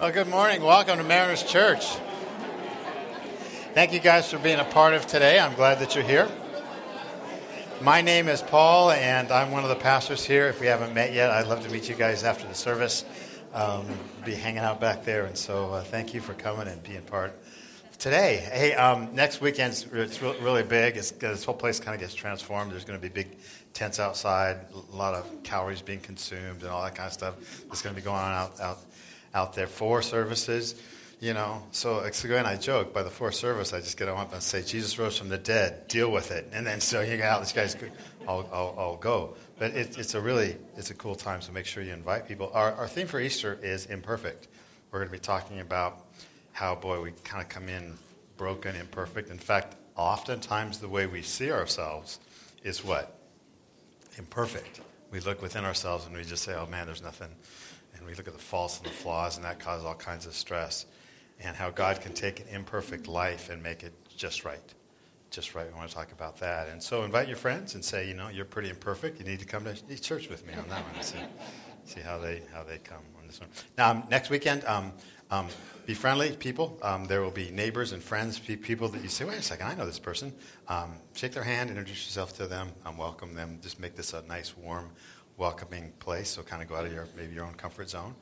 Well, good morning. Welcome to Mariners Church. Thank you guys for being a part of today. I'm glad that you're here. My name is Paul, and I'm one of the pastors here. If we haven't met yet, I'd love to meet you guys after the service. Um, be hanging out back there, and so uh, thank you for coming and being part today. Hey, um, next weekend's it's really big. It's, this whole place kind of gets transformed. There's going to be big tents outside, a lot of calories being consumed, and all that kind of stuff. That's going to be going on out out out there. Four services, you know. So, and I joke by the fourth service, I just get up and say, Jesus rose from the dead. Deal with it. And then so you get out. This guy's. I'll, I'll, I'll go. But it, it's a really it's a cool time. So make sure you invite people. Our, our theme for Easter is imperfect. We're going to be talking about how boy we kind of come in broken, imperfect. In fact, oftentimes the way we see ourselves is what imperfect. We look within ourselves and we just say, "Oh man, there's nothing." and we look at the faults and the flaws, and that causes all kinds of stress. And how God can take an imperfect life and make it just right. Just right. We want to talk about that. And so invite your friends and say, you know, you're pretty imperfect. You need to come to church with me on that one. See, see how they how they come on this one. Now, um, next weekend, um, um, be friendly, people. Um, there will be neighbors and friends, people that you say, wait a second, I know this person. Um, shake their hand, introduce yourself to them, um, welcome them. Just make this a nice, warm, welcoming place. So kind of go out of your maybe your own comfort zone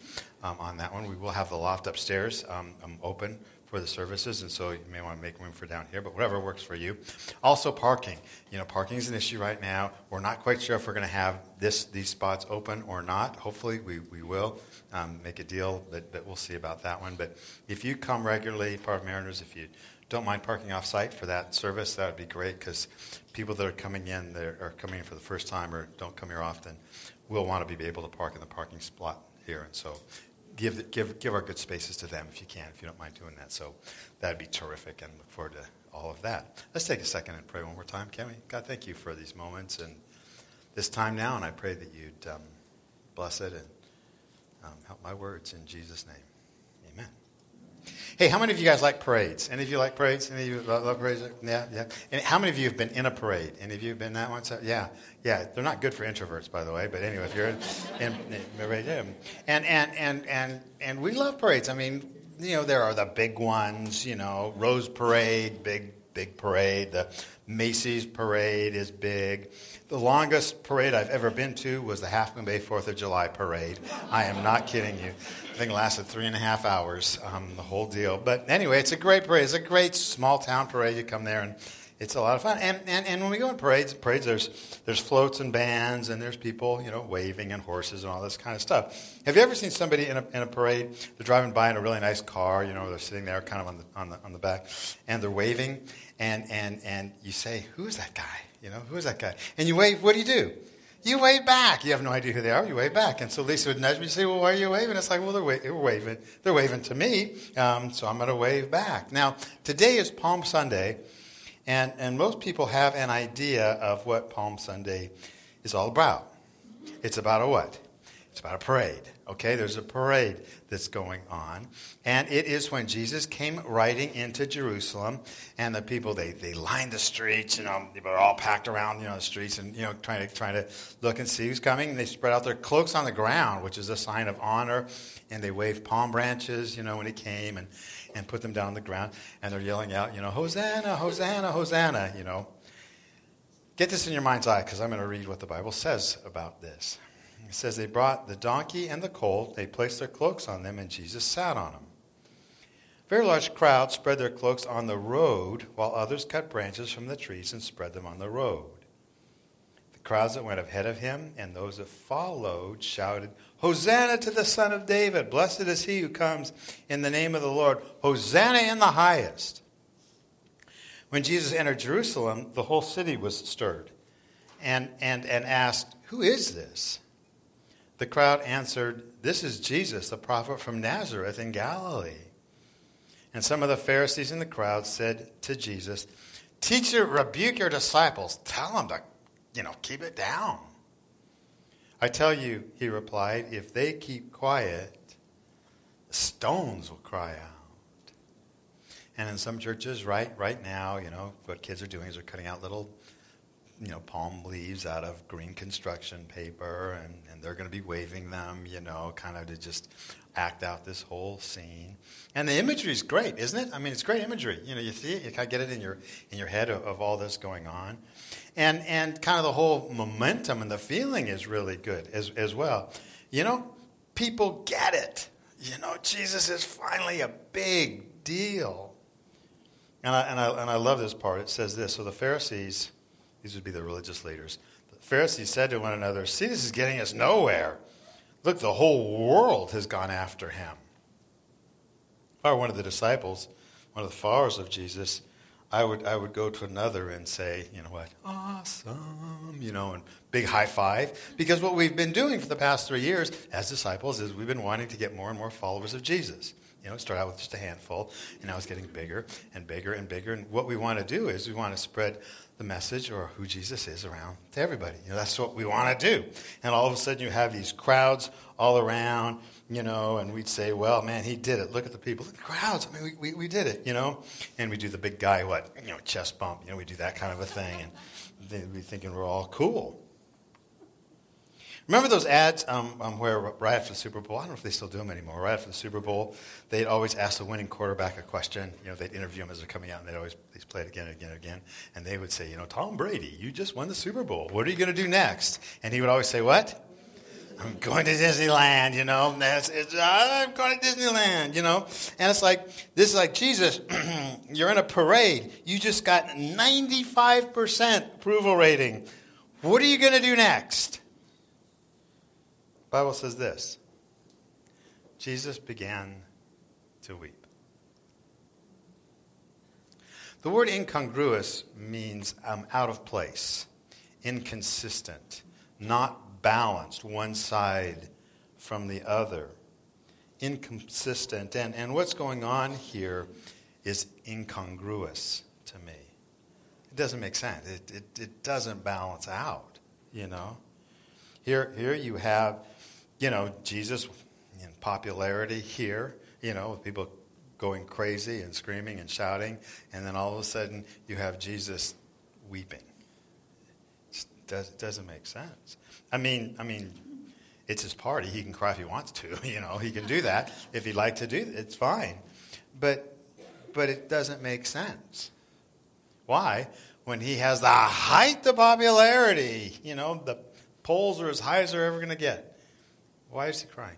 um, on that one. We will have the loft upstairs um, open for the services, and so you may want to make room for down here, but whatever works for you. Also, parking. You know, parking is an issue right now. We're not quite sure if we're going to have this these spots open or not. Hopefully, we, we will um, make a deal, but, but we'll see about that one. But if you come regularly, part of Mariners, if you don't mind parking off site for that service, that would be great because people that are coming in, that are coming in for the first time or don't come here often, will want to be able to park in the parking spot here. And so give, give, give our good spaces to them if you can, if you don't mind doing that. So that'd be terrific and look forward to all of that. Let's take a second and pray one more time, can we? God, thank you for these moments and this time now, and I pray that you'd um, bless it and um, help my words in Jesus' name. Hey, how many of you guys like parades? Any of you like parades? Any of you love parades? Yeah, yeah. And how many of you have been in a parade? Any of you have been that one? So, yeah, yeah. They're not good for introverts, by the way. But anyway, if you're in, in, in and and and and and we love parades. I mean, you know, there are the big ones. You know, Rose Parade, big big parade. The Macy's parade is big. The longest parade I've ever been to was the Half Moon Bay Fourth of July parade. I am not kidding you I thing lasted three and a half hours, um, the whole deal. But anyway, it's a great parade. It's a great small town parade. You come there and it's a lot of fun. And, and, and when we go in parades, parades there's, there's floats and bands and there's people, you know, waving and horses and all this kind of stuff. Have you ever seen somebody in a, in a parade? They're driving by in a really nice car, you know, they're sitting there kind of on the, on the, on the back and they're waving and, and, and you say, who's that guy? You know, who's that guy? And you wave, what do you do? You wave back. You have no idea who they are. You wave back. And so Lisa would nudge me and say, Well, why are you waving? It's like, Well, they're, wa- they're waving. They're waving to me, um, so I'm going to wave back. Now, today is Palm Sunday, and, and most people have an idea of what Palm Sunday is all about. It's about a what? It's about a parade. Okay, there's a parade that's going on. And it is when Jesus came riding into Jerusalem, and the people, they, they lined the streets, you know, they were all packed around, you know, the streets and, you know, trying to, trying to look and see who's coming. And they spread out their cloaks on the ground, which is a sign of honor. And they waved palm branches, you know, when he came and, and put them down on the ground. And they're yelling out, you know, Hosanna, Hosanna, Hosanna, you know. Get this in your mind's eye because I'm going to read what the Bible says about this. It says they brought the donkey and the colt, they placed their cloaks on them, and Jesus sat on them. A Very large crowds spread their cloaks on the road, while others cut branches from the trees and spread them on the road. The crowds that went ahead of him and those that followed shouted, Hosanna to the Son of David! Blessed is he who comes in the name of the Lord! Hosanna in the highest! When Jesus entered Jerusalem, the whole city was stirred and, and, and asked, Who is this? The crowd answered, This is Jesus, the prophet from Nazareth in Galilee. And some of the Pharisees in the crowd said to Jesus, Teacher, rebuke your disciples. Tell them to, you know, keep it down. I tell you, he replied, if they keep quiet, the stones will cry out. And in some churches, right, right now, you know, what kids are doing is they're cutting out little you know, palm leaves out of green construction paper, and, and they're going to be waving them, you know, kind of to just act out this whole scene. And the imagery is great, isn't it? I mean, it's great imagery. You know, you see it, you kind of get it in your in your head of, of all this going on, and and kind of the whole momentum and the feeling is really good as as well. You know, people get it. You know, Jesus is finally a big deal. And I, and, I, and I love this part. It says this So the Pharisees, these would be the religious leaders, the Pharisees said to one another, See, this is getting us nowhere. Look, the whole world has gone after him. If I were one of the disciples, one of the followers of Jesus, I would, I would go to another and say, you know what, awesome, you know, and big high five. Because what we've been doing for the past three years as disciples is we've been wanting to get more and more followers of Jesus. You know, start out with just a handful, and now it's getting bigger and bigger and bigger. And what we want to do is we want to spread the message or who Jesus is around to everybody. You know, that's what we want to do. And all of a sudden you have these crowds all around, you know, and we'd say, well, man, he did it. Look at the people. The crowds. I mean, we, we, we did it, you know. And we do the big guy, what, you know, chest bump. You know, we do that kind of a thing. And they'd be thinking we're all cool. Remember those ads um, um, where right after the Super Bowl, I don't know if they still do them anymore, right after the Super Bowl, they'd always ask the winning quarterback a question. You know, they'd interview him as they're coming out, and they'd always they'd play it again and again and again. And they would say, you know, Tom Brady, you just won the Super Bowl. What are you going to do next? And he would always say, what? I'm going to Disneyland, you know. I'm going to Disneyland, you know. And it's like, this is like, Jesus, you're in a parade. You just got 95% approval rating. What are you going to do next? Bible says this Jesus began to weep. The word incongruous means um, out of place, inconsistent, not balanced, one side from the other, inconsistent. And, and what's going on here is incongruous to me. It doesn't make sense. It, it, it doesn't balance out, you know. Here, here you have you know, Jesus in popularity here, you know, with people going crazy and screaming and shouting, and then all of a sudden you have Jesus weeping. It does, doesn't make sense. I mean, I mean, it's his party. He can cry if he wants to. You know, he can do that if he'd like to do. It, it's fine, but but it doesn't make sense. Why? When he has the height of popularity, you know, the polls are as high as they're ever going to get. Why is he crying?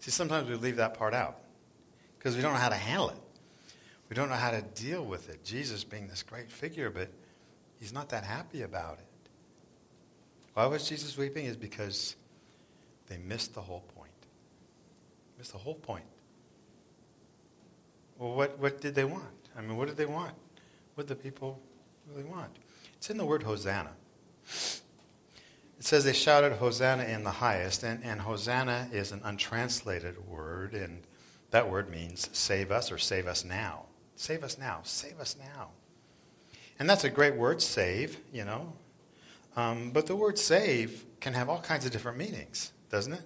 See, sometimes we leave that part out because we don't know how to handle it. We don't know how to deal with it. Jesus being this great figure, but he's not that happy about it. Why was Jesus weeping? Is because they missed the whole point. Missed the whole point. Well, what, what did they want? I mean, what did they want? What did the people really want? It's in the word Hosanna. It says they shouted Hosanna in the highest, and, and Hosanna is an untranslated word, and that word means save us or save us now. Save us now. Save us now. And that's a great word, save, you know. Um, but the word save can have all kinds of different meanings, doesn't it?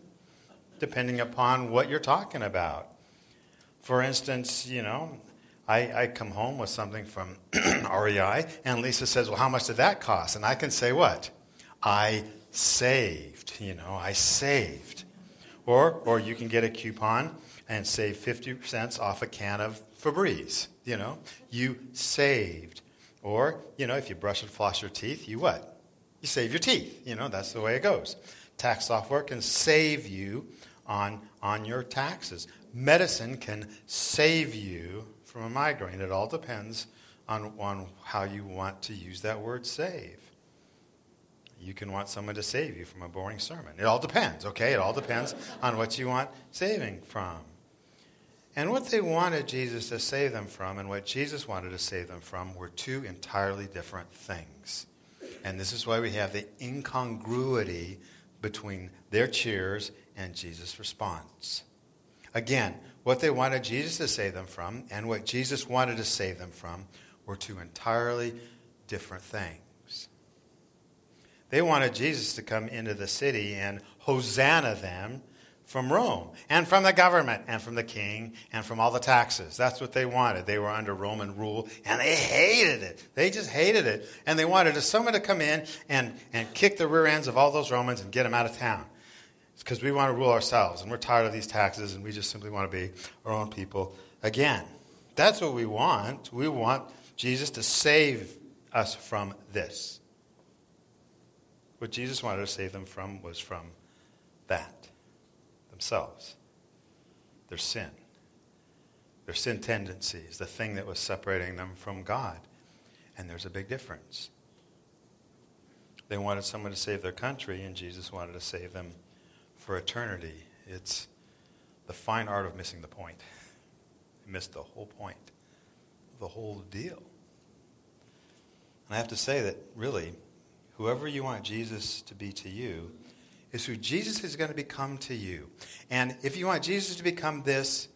Depending upon what you're talking about. For instance, you know, I, I come home with something from REI, and Lisa says, Well, how much did that cost? And I can say, What? I saved. You know, I saved. Or, or you can get a coupon and save 50 cents off a can of Febreze. You know, you saved. Or, you know, if you brush and floss your teeth, you what? You save your teeth. You know, that's the way it goes. Tax software can save you on, on your taxes. Medicine can save you from a migraine. It all depends on, on how you want to use that word save you can want someone to save you from a boring sermon. It all depends, okay? It all depends on what you want saving from. And what they wanted Jesus to save them from and what Jesus wanted to save them from were two entirely different things. And this is why we have the incongruity between their cheers and Jesus' response. Again, what they wanted Jesus to save them from and what Jesus wanted to save them from were two entirely different things. They wanted Jesus to come into the city and hosanna them from Rome and from the government and from the king and from all the taxes. That's what they wanted. They were under Roman rule and they hated it. They just hated it. And they wanted someone to come in and, and kick the rear ends of all those Romans and get them out of town. It's because we want to rule ourselves and we're tired of these taxes and we just simply want to be our own people again. That's what we want. We want Jesus to save us from this. What Jesus wanted to save them from was from that themselves, their sin, their sin tendencies, the thing that was separating them from God. And there's a big difference. They wanted someone to save their country, and Jesus wanted to save them for eternity. It's the fine art of missing the point. Missed the whole point, the whole deal. And I have to say that really, whoever you want Jesus to be to you is who Jesus is going to become to you. And if you want Jesus to become this,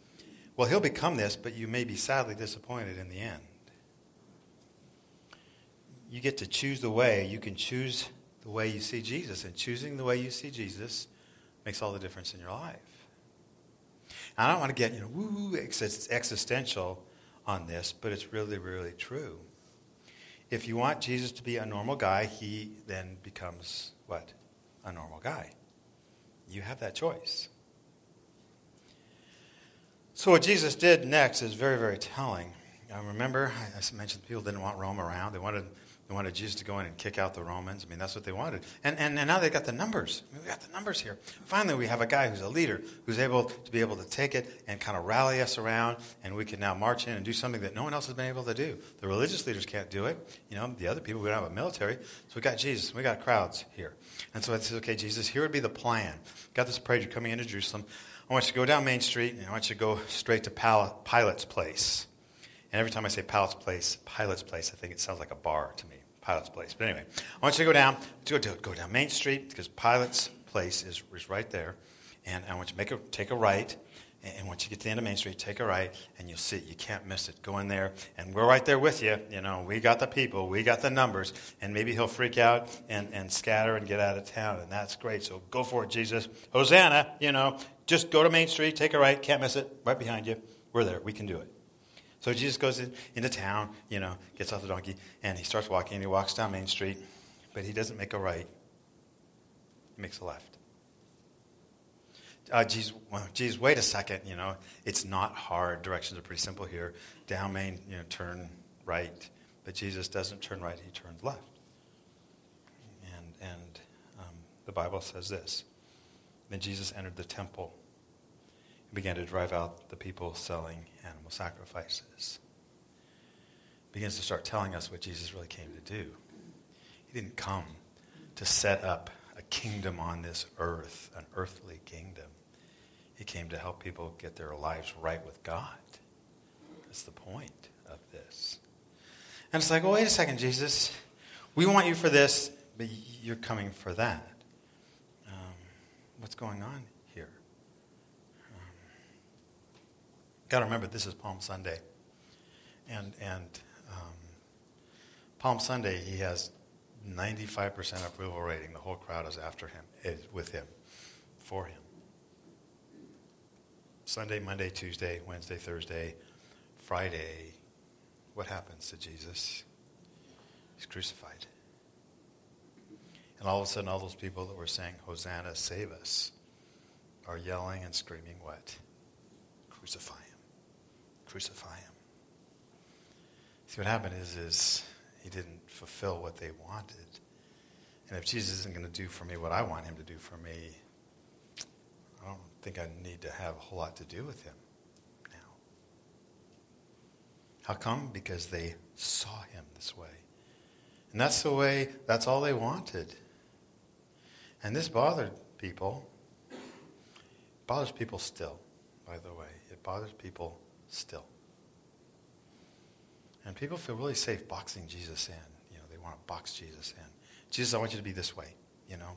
well, he'll become this, but you may be sadly disappointed in the end. You get to choose the way. You can choose the way you see Jesus, and choosing the way you see Jesus makes all the difference in your life. I don't want to get, you know, woo, existential on this, but it's really, really true. If you want Jesus to be a normal guy, he then becomes what? a normal guy. You have that choice. So, what Jesus did next is very, very telling. I remember, I mentioned people didn't want Rome around. They wanted they wanted Jesus to go in and kick out the Romans. I mean, that's what they wanted. And, and, and now they've got the numbers. I mean, we got the numbers here. Finally, we have a guy who's a leader who's able to be able to take it and kind of rally us around, and we can now march in and do something that no one else has been able to do. The religious leaders can't do it. You know, the other people, we don't have a military. So we got Jesus. We got crowds here. And so I said, okay, Jesus, here would be the plan. Got this parade. You're coming into Jerusalem. I want you to go down Main Street, and I want you to go straight to Pilate's place. And every time I say Pilate's place, Pilate's place, I think it sounds like a bar to me. Pilate's place. But anyway, I want you to go down, to go, go down Main Street because Pilate's place is, is right there. And I want you to make a, take a right. And once you get to the end of Main Street, take a right, and you'll see it. You can't miss it. Go in there, and we're right there with you. You know, we got the people, we got the numbers, and maybe he'll freak out and, and scatter and get out of town, and that's great. So go for it, Jesus. Hosanna, you know, just go to Main Street, take a right, can't miss it, right behind you. We're there, we can do it. So Jesus goes in, into town, you know, gets off the donkey, and he starts walking, and he walks down Main Street, but he doesn't make a right. He makes a left. Uh, geez, well, geez, wait a second, you know, it's not hard. Directions are pretty simple here. Down Main, you know, turn right. But Jesus doesn't turn right, he turns left. And, and um, the Bible says this. Then Jesus entered the temple and began to drive out the people selling animal sacrifices. Begins to start telling us what Jesus really came to do. He didn't come to set up a kingdom on this earth, an earthly kingdom. He came to help people get their lives right with God. That's the point of this. And it's like, well, wait a second, Jesus. We want you for this, but you're coming for that. Um, what's going on got to remember this is Palm Sunday, and and um, Palm Sunday he has 95% approval rating. The whole crowd is after him, is with him, for him. Sunday, Monday, Tuesday, Wednesday, Thursday, Friday. What happens to Jesus? He's crucified. And all of a sudden, all those people that were saying, Hosanna, save us, are yelling and screaming, What? Crucify him crucify him. See, what happened is, is he didn't fulfill what they wanted. And if Jesus isn't going to do for me what I want him to do for me, I don't think I need to have a whole lot to do with him now. How come? Because they saw him this way. And that's the way, that's all they wanted. And this bothered people. It bothers people still, by the way. It bothers people still. And people feel really safe boxing Jesus in. You know, they want to box Jesus in. Jesus, I want you to be this way. You know,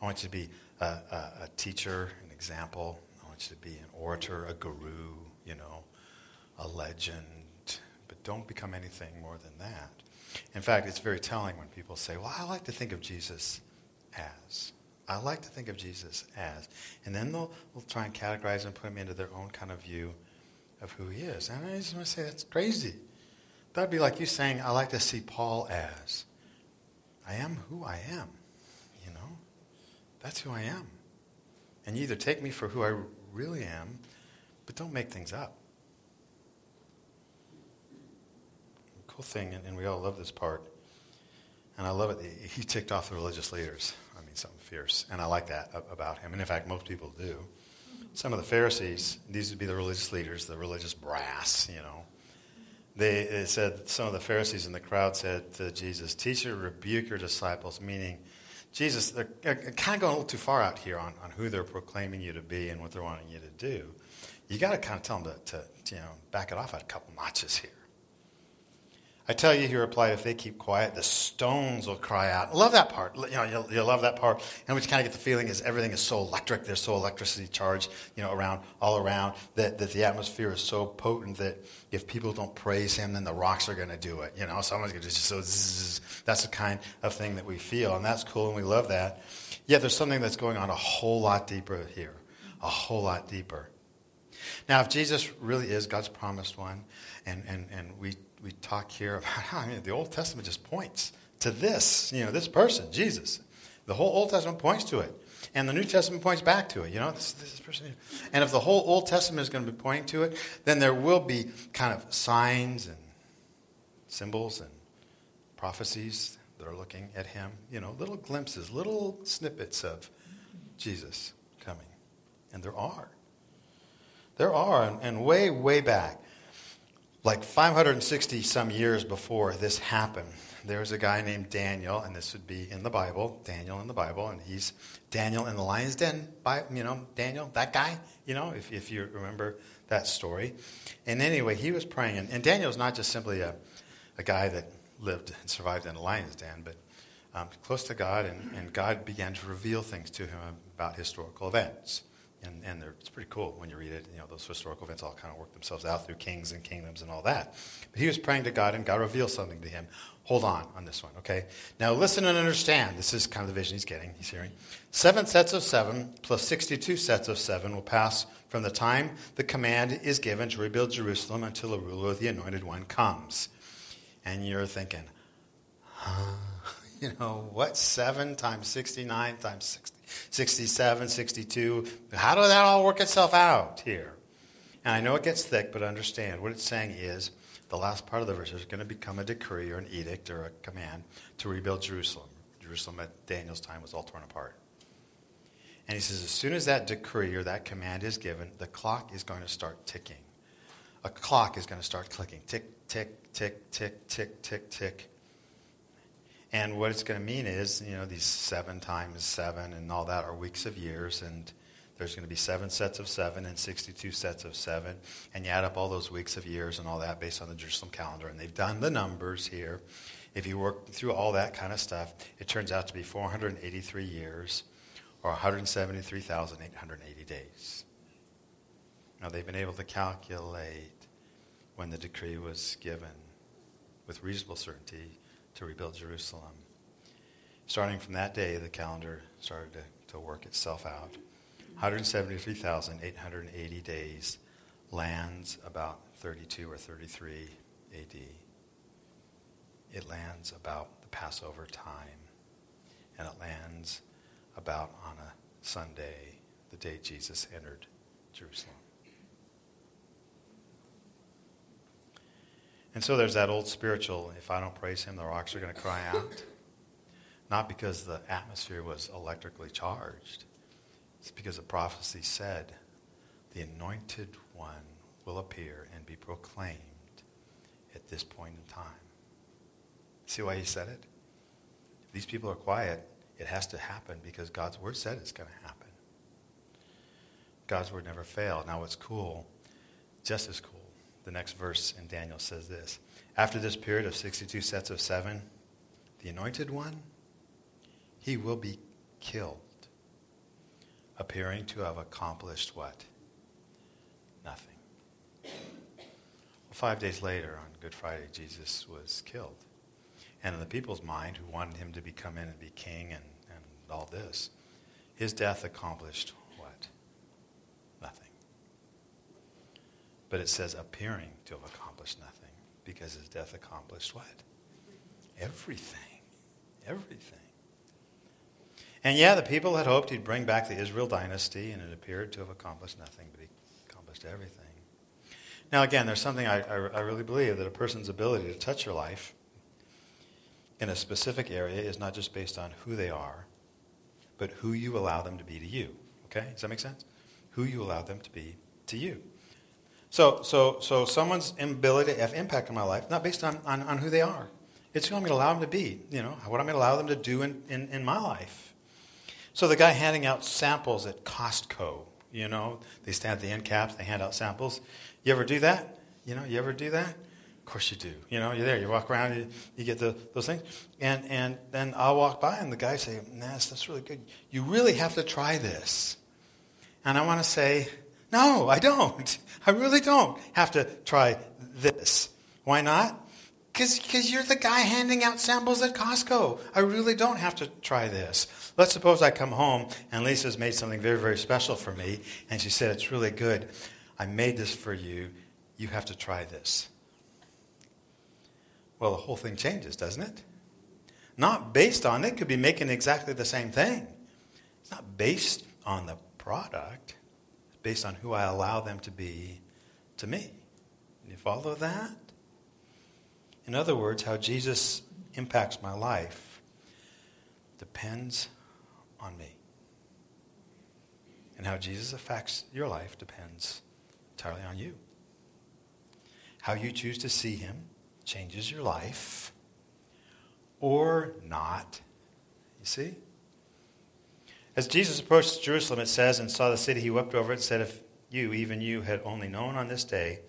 I want you to be a, a, a teacher, an example. I want you to be an orator, a guru. You know, a legend. But don't become anything more than that. In fact, it's very telling when people say, "Well, I like to think of Jesus as." I like to think of Jesus as. And then they'll, they'll try and categorize and put him into their own kind of view of who he is. And I just want to say that's crazy. That'd be like you saying, I like to see Paul as. I am who I am. You know? That's who I am. And you either take me for who I really am, but don't make things up. Cool thing, and we all love this part, and I love it. He ticked off the religious leaders. I mean, something fierce. And I like that about him. And in fact, most people do. Some of the Pharisees, these would be the religious leaders, the religious brass, you know. They, they said, some of the Pharisees in the crowd said to Jesus, Teacher, rebuke your disciples, meaning, Jesus, they're, kind of going a little too far out here on, on who they're proclaiming you to be and what they're wanting you to do. You got to kind of tell them to, to, you know, back it off a couple notches here. I tell you, he replied, if they keep quiet, the stones will cry out. Love that part. You know, you'll, you'll, love that part. And we kind of get the feeling is everything is so electric. There's so electricity charged, you know, around, all around, that, that the atmosphere is so potent that if people don't praise him, then the rocks are going to do it. You know, someone's going to just so zzz, That's the kind of thing that we feel. And that's cool, and we love that. Yet there's something that's going on a whole lot deeper here. A whole lot deeper. Now, if Jesus really is God's promised one, and, and, and we we talk here about how I mean, the Old Testament just points to this, you know, this person, Jesus. The whole Old Testament points to it. And the New Testament points back to it. You know, this, this person. And if the whole Old Testament is going to be pointing to it, then there will be kind of signs and symbols and prophecies that are looking at him. You know, little glimpses, little snippets of Jesus coming. And there are. There are. And, and way, way back, like 560 some years before this happened, there was a guy named Daniel, and this would be in the Bible, Daniel in the Bible, and he's Daniel in the lion's den, by, you know, Daniel, that guy, you know, if, if you remember that story. And anyway, he was praying, and, and Daniel's not just simply a, a guy that lived and survived in a lion's den, but um, close to God, and, and God began to reveal things to him about historical events and, and it's pretty cool when you read it. You know, those historical events all kind of work themselves out through kings and kingdoms and all that. But he was praying to God, and God revealed something to him. Hold on on this one, okay? Now listen and understand. This is kind of the vision he's getting, he's hearing. Seven sets of seven plus 62 sets of seven will pass from the time the command is given to rebuild Jerusalem until the ruler of the anointed one comes. And you're thinking, huh? You know, what? Seven times 69 times 60? 67, 62. How does that all work itself out here? And I know it gets thick, but understand what it's saying is the last part of the verse is going to become a decree or an edict or a command to rebuild Jerusalem. Jerusalem at Daniel's time was all torn apart. And he says, as soon as that decree or that command is given, the clock is going to start ticking. A clock is going to start clicking. Tick, tick, tick, tick, tick, tick, tick. And what it's going to mean is, you know, these seven times seven and all that are weeks of years, and there's going to be seven sets of seven and 62 sets of seven. And you add up all those weeks of years and all that based on the Jerusalem calendar. And they've done the numbers here. If you work through all that kind of stuff, it turns out to be 483 years or 173,880 days. Now, they've been able to calculate when the decree was given with reasonable certainty to rebuild Jerusalem. Starting from that day, the calendar started to, to work itself out. 173,880 days lands about 32 or 33 AD. It lands about the Passover time, and it lands about on a Sunday, the day Jesus entered Jerusalem. And so there's that old spiritual if I don't praise him, the rocks are going to cry out. Not because the atmosphere was electrically charged, it's because the prophecy said the anointed one will appear and be proclaimed at this point in time. See why he said it? If these people are quiet, it has to happen because God's word said it's going to happen. God's word never failed. Now, what's cool, just as cool, the next verse in Daniel says this After this period of 62 sets of seven, the anointed one, he will be killed, appearing to have accomplished what? Nothing. Well, five days later, on Good Friday, Jesus was killed. And in the people's mind, who wanted him to be come in and be king and, and all this, his death accomplished what? Nothing. But it says appearing to have accomplished nothing because his death accomplished what? Everything. Everything. And yeah, the people had hoped he'd bring back the Israel dynasty, and it appeared to have accomplished nothing, but he accomplished everything. Now, again, there's something I, I, I really believe that a person's ability to touch your life in a specific area is not just based on who they are, but who you allow them to be to you. Okay? Does that make sense? Who you allow them to be to you. So, so, so someone's ability to have impact on my life, not based on, on, on who they are. It's who I'm going to allow them to be, you know, what I'm going to allow them to do in, in, in my life. So the guy handing out samples at Costco, you know, they stand at the end caps, they hand out samples. You ever do that? You know, you ever do that? Of course you do. You know, you're there. You walk around, you, you get the, those things. And, and then I'll walk by and the guy say, nah, that's really good. You really have to try this. And I want to say, no, I don't. I really don't have to try this. Why not? Because you're the guy handing out samples at Costco. I really don't have to try this. Let's suppose I come home and Lisa's made something very, very special for me, and she said, It's really good. I made this for you. You have to try this. Well, the whole thing changes, doesn't it? Not based on, it could be making exactly the same thing. It's not based on the product, based on who I allow them to be to me. You follow that? In other words, how Jesus impacts my life depends on me. And how Jesus affects your life depends entirely on you. How you choose to see him changes your life or not. You see? As Jesus approached Jerusalem, it says, and saw the city, he wept over it and said, If you, even you, had only known on this day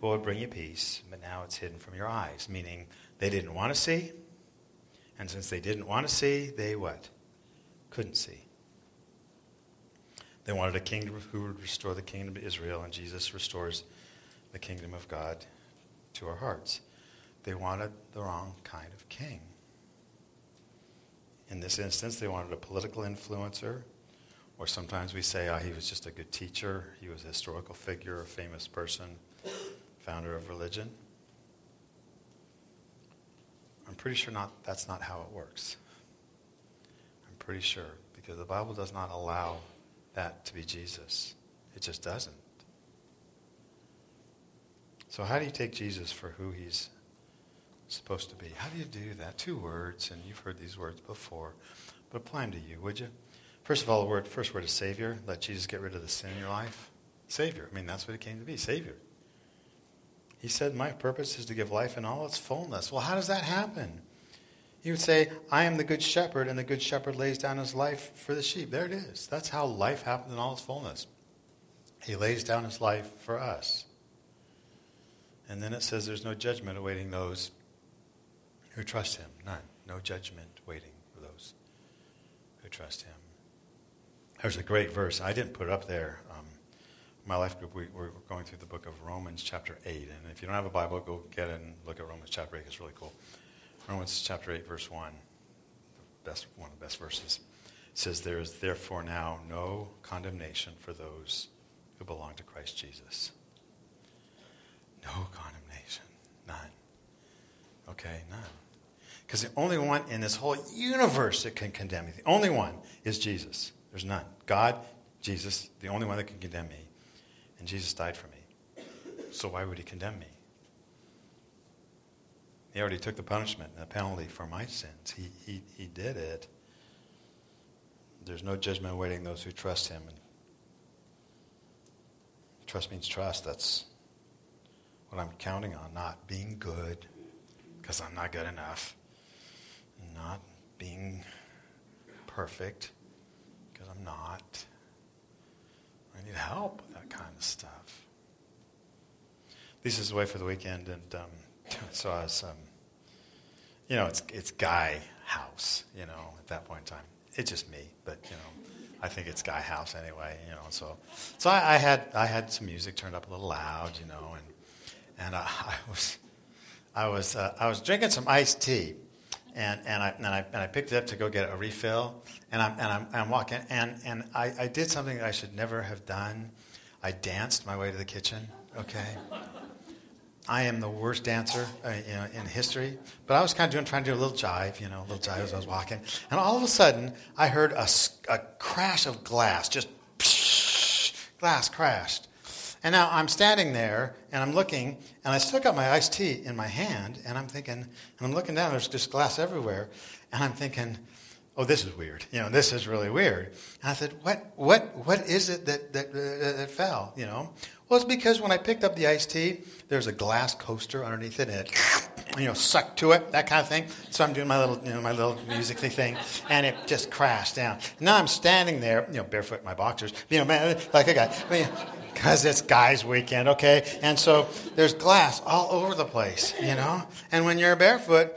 what would bring you peace, but now it's hidden from your eyes. Meaning, they didn't want to see, and since they didn't want to see, they what? Couldn't see. They wanted a king who would restore the kingdom of Israel, and Jesus restores the kingdom of God to our hearts. They wanted the wrong kind of king. In this instance, they wanted a political influencer, or sometimes we say, oh, he was just a good teacher, he was a historical figure, a famous person, founder of religion. I'm pretty sure not, that's not how it works. I'm pretty sure, because the Bible does not allow that to be Jesus. It just doesn't. So, how do you take Jesus for who he's supposed to be? How do you do that? Two words, and you've heard these words before, but apply them to you, would you? First of all, the word, first word is Savior. Let Jesus get rid of the sin in your life. Savior. I mean, that's what it came to be Savior. He said, My purpose is to give life in all its fullness. Well, how does that happen? He would say, I am the good shepherd, and the good shepherd lays down his life for the sheep. There it is. That's how life happens in all its fullness. He lays down his life for us. And then it says there's no judgment awaiting those who trust him. None. No judgment waiting for those who trust him. There's a great verse. I didn't put it up there. Um, my life group, we, are going through the book of Romans, chapter 8. And if you don't have a Bible, go get it and look at Romans, chapter 8. It's really cool. Romans, chapter 8, verse 1, the best, one of the best verses. It says, There is therefore now no condemnation for those who belong to Christ Jesus. No condemnation. None. Okay, none. Because the only one in this whole universe that can condemn me, the only one is Jesus. There's none. God, Jesus, the only one that can condemn me. And Jesus died for me. So why would he condemn me? He already took the punishment and the penalty for my sins. He, he, he did it. There's no judgment awaiting those who trust him. And trust means trust. That's what I'm counting on, not being good because I'm not good enough, not being perfect because I'm not. I need help with that kind of stuff. This is away for the weekend, and um, so I was, um, you know, it's it's Guy House, you know, at that point in time. It's just me, but you know, I think it's Guy House anyway, you know. So, so I, I had I had some music turned up a little loud, you know, and and I, I was I was uh, I was drinking some iced tea, and, and, I, and, I, and I picked it up to go get a refill, and I'm, and I'm, I'm walking, and, and I, I did something that I should never have done. I danced my way to the kitchen, okay? I am the worst dancer uh, you know, in history, but I was kind of doing, trying to do a little jive, you know, a little jive as I was walking. And all of a sudden, I heard a, a crash of glass, just psh, glass crashed. And now I'm standing there and I'm looking, and I still got my iced tea in my hand, and I'm thinking, and I'm looking down, there's just glass everywhere, and I'm thinking, oh, this is weird. You know, this is really weird. And I said, what, what, what is it that, that, that, that fell? You know, well, it's because when I picked up the iced tea, there's a glass coaster underneath it, and it, you know, sucked to it, that kind of thing. So I'm doing my little, you know, my little music thing, and it just crashed down. Now I'm standing there, you know, barefoot in my boxers, you know, man, like a guy. I mean, because it's guys' weekend, okay? And so there's glass all over the place, you know? And when you're barefoot,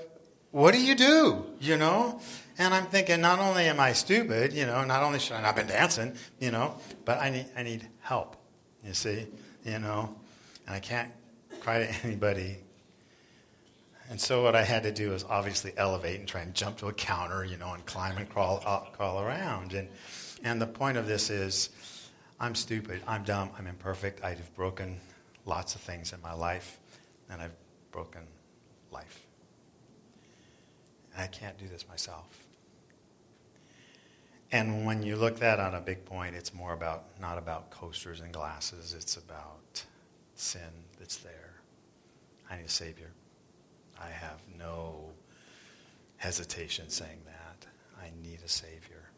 what do you do, you know? And I'm thinking, not only am I stupid, you know, not only should I not been dancing, you know, but I need, I need help, you see, you know? And I can't cry to anybody. And so what I had to do was obviously elevate and try and jump to a counter, you know, and climb and crawl, uh, crawl around. And, and the point of this is, I'm stupid, I'm dumb, I'm imperfect, I've broken lots of things in my life, and I've broken life. And I can't do this myself. And when you look that on a big point, it's more about not about coasters and glasses, it's about sin that's there. I need a Savior. I have no hesitation saying that. I need a Savior.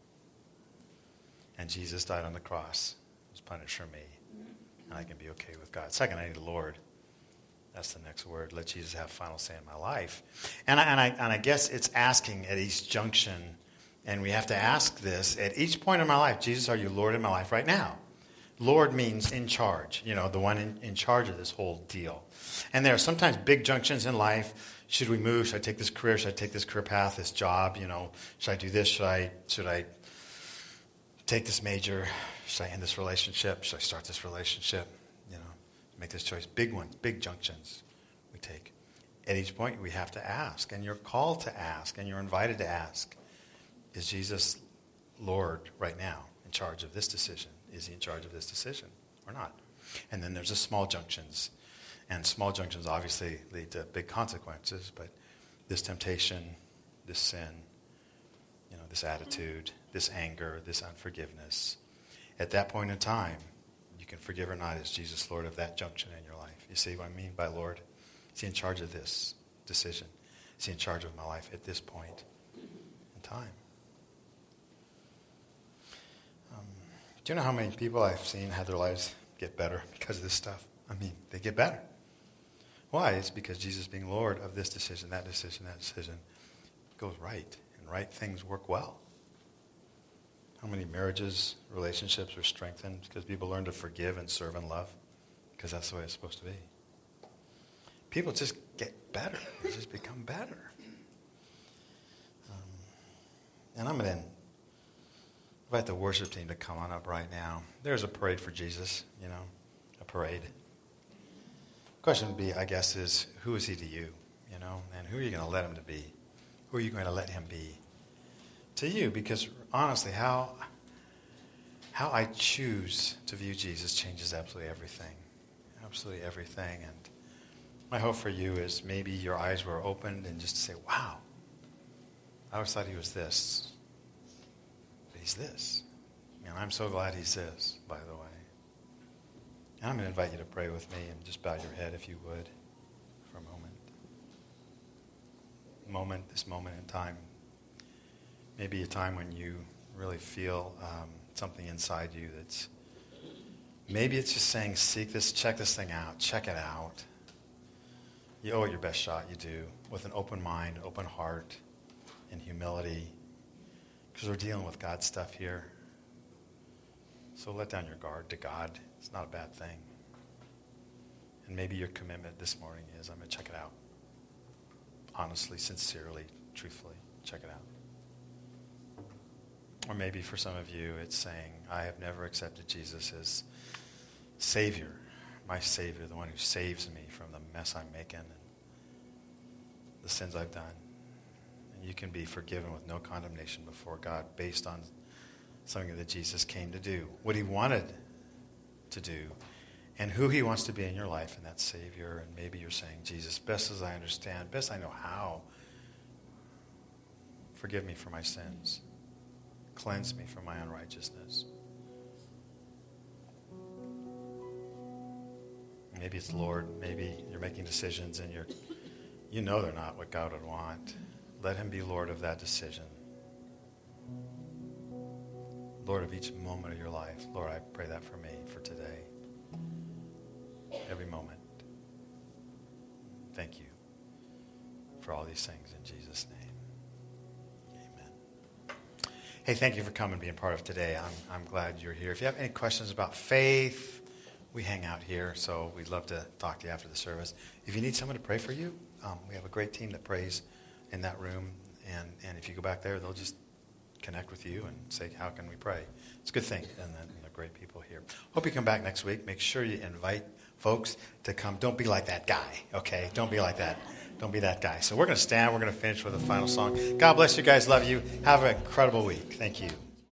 And Jesus died on the cross punish for me. And I can be okay with God. Second, I need the Lord. That's the next word. Let Jesus have final say in my life. And I, and, I, and I guess it's asking at each junction, and we have to ask this at each point in my life Jesus, are you Lord in my life right now? Lord means in charge, you know, the one in, in charge of this whole deal. And there are sometimes big junctions in life. Should we move? Should I take this career? Should I take this career path, this job? You know, should I do this? Should I, should I take this major? Should I end this relationship? Should I start this relationship? You know, make this choice. Big ones, big junctions we take. At each point, we have to ask, and you're called to ask, and you're invited to ask Is Jesus Lord right now in charge of this decision? Is he in charge of this decision or not? And then there's the small junctions. And small junctions obviously lead to big consequences, but this temptation, this sin, you know, this attitude, this anger, this unforgiveness, at that point in time, you can forgive or not. Is Jesus Lord of that junction in your life? You see what I mean by Lord? Is he in charge of this decision? Is he in charge of my life at this point in time? Um, do you know how many people I've seen have their lives get better because of this stuff? I mean, they get better. Why? It's because Jesus being Lord of this decision, that decision, that decision goes right, and right things work well. How many marriages, relationships are strengthened because people learn to forgive and serve and love? Because that's the way it's supposed to be. People just get better. They just become better. Um, and I'm going to invite the worship team to come on up right now. There's a parade for Jesus, you know, a parade. Question would be, I guess, is who is he to you? You know, and who are you going to let him to be? Who are you going to let him be? to you because honestly, how, how I choose to view Jesus changes absolutely everything. Absolutely everything. And my hope for you is maybe your eyes were opened and just to say, wow, I always thought he was this. But he's this. And I'm so glad he's this, by the way. And I'm going to invite you to pray with me and just bow your head if you would for a moment. Moment, this moment in time maybe a time when you really feel um, something inside you that's maybe it's just saying, seek this, check this thing out, check it out. You owe it your best shot, you do, with an open mind, open heart, and humility, because we're dealing with God's stuff here. So let down your guard to God. It's not a bad thing. And maybe your commitment this morning is I'm going to check it out. Honestly, sincerely, truthfully, check it out. Or maybe for some of you, it's saying, I have never accepted Jesus as Savior, my Savior, the one who saves me from the mess I'm making and the sins I've done. And you can be forgiven with no condemnation before God based on something that Jesus came to do, what he wanted to do, and who he wants to be in your life, and that Savior. And maybe you're saying, Jesus, best as I understand, best I know how, forgive me for my sins, cleanse me from my unrighteousness. Maybe it's Lord. Maybe you're making decisions and you're, you know they're not what God would want. Let Him be Lord of that decision. Lord of each moment of your life. Lord, I pray that for me for today. Every moment. Thank you for all these things in Jesus' name. Amen. Hey, thank you for coming and being part of today. I'm, I'm glad you're here. If you have any questions about faith, we hang out here, so we'd love to talk to you after the service. If you need someone to pray for you, um, we have a great team that prays in that room. And, and if you go back there, they'll just connect with you and say, How can we pray? It's a good thing. And, and they're great people here. Hope you come back next week. Make sure you invite folks to come. Don't be like that guy, okay? Don't be like that. Don't be that guy. So we're going to stand. We're going to finish with a final song. God bless you guys. Love you. Have an incredible week. Thank you.